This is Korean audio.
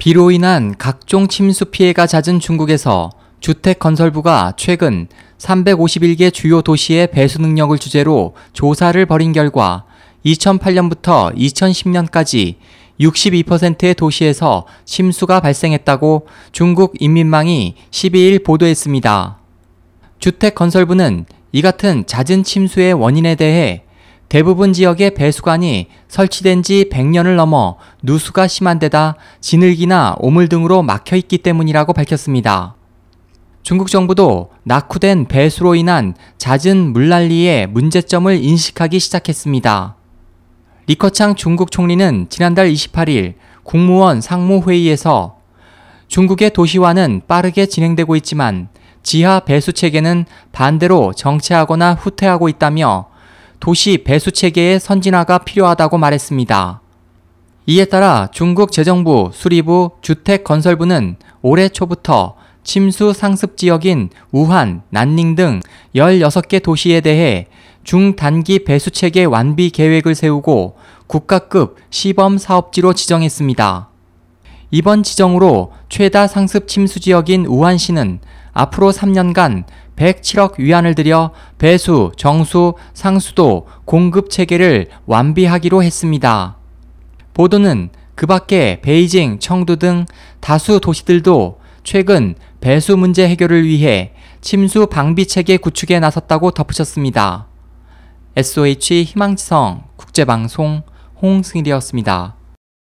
비로 인한 각종 침수 피해가 잦은 중국에서 주택건설부가 최근 351개 주요 도시의 배수 능력을 주제로 조사를 벌인 결과 2008년부터 2010년까지 62%의 도시에서 침수가 발생했다고 중국 인민망이 12일 보도했습니다. 주택건설부는 이 같은 잦은 침수의 원인에 대해 대부분 지역의 배수관이 설치된 지 100년을 넘어 누수가 심한 데다 진흙이나 오물 등으로 막혀 있기 때문이라고 밝혔습니다. 중국 정부도 낙후된 배수로 인한 잦은 물난리의 문제점을 인식하기 시작했습니다. 리커창 중국 총리는 지난달 28일 국무원 상무회의에서 중국의 도시화는 빠르게 진행되고 있지만 지하 배수 체계는 반대로 정체하거나 후퇴하고 있다며 도시 배수 체계의 선진화가 필요하다고 말했습니다. 이에 따라 중국 재정부, 수리부, 주택건설부는 올해 초부터 침수 상습 지역인 우한, 난닝 등 16개 도시에 대해 중단기 배수 체계 완비 계획을 세우고 국가급 시범 사업지로 지정했습니다. 이번 지정으로 최다 상습 침수 지역인 우한시는 앞으로 3년간 107억 위안을 들여 배수, 정수, 상수도 공급 체계를 완비하기로 했습니다. 보도는 그 밖에 베이징, 청두 등 다수 도시들도 최근 배수 문제 해결을 위해 침수 방비 체계 구축에 나섰다고 덧붙였습니다. SOH 희망지성 국제방송 홍승일이었습니다.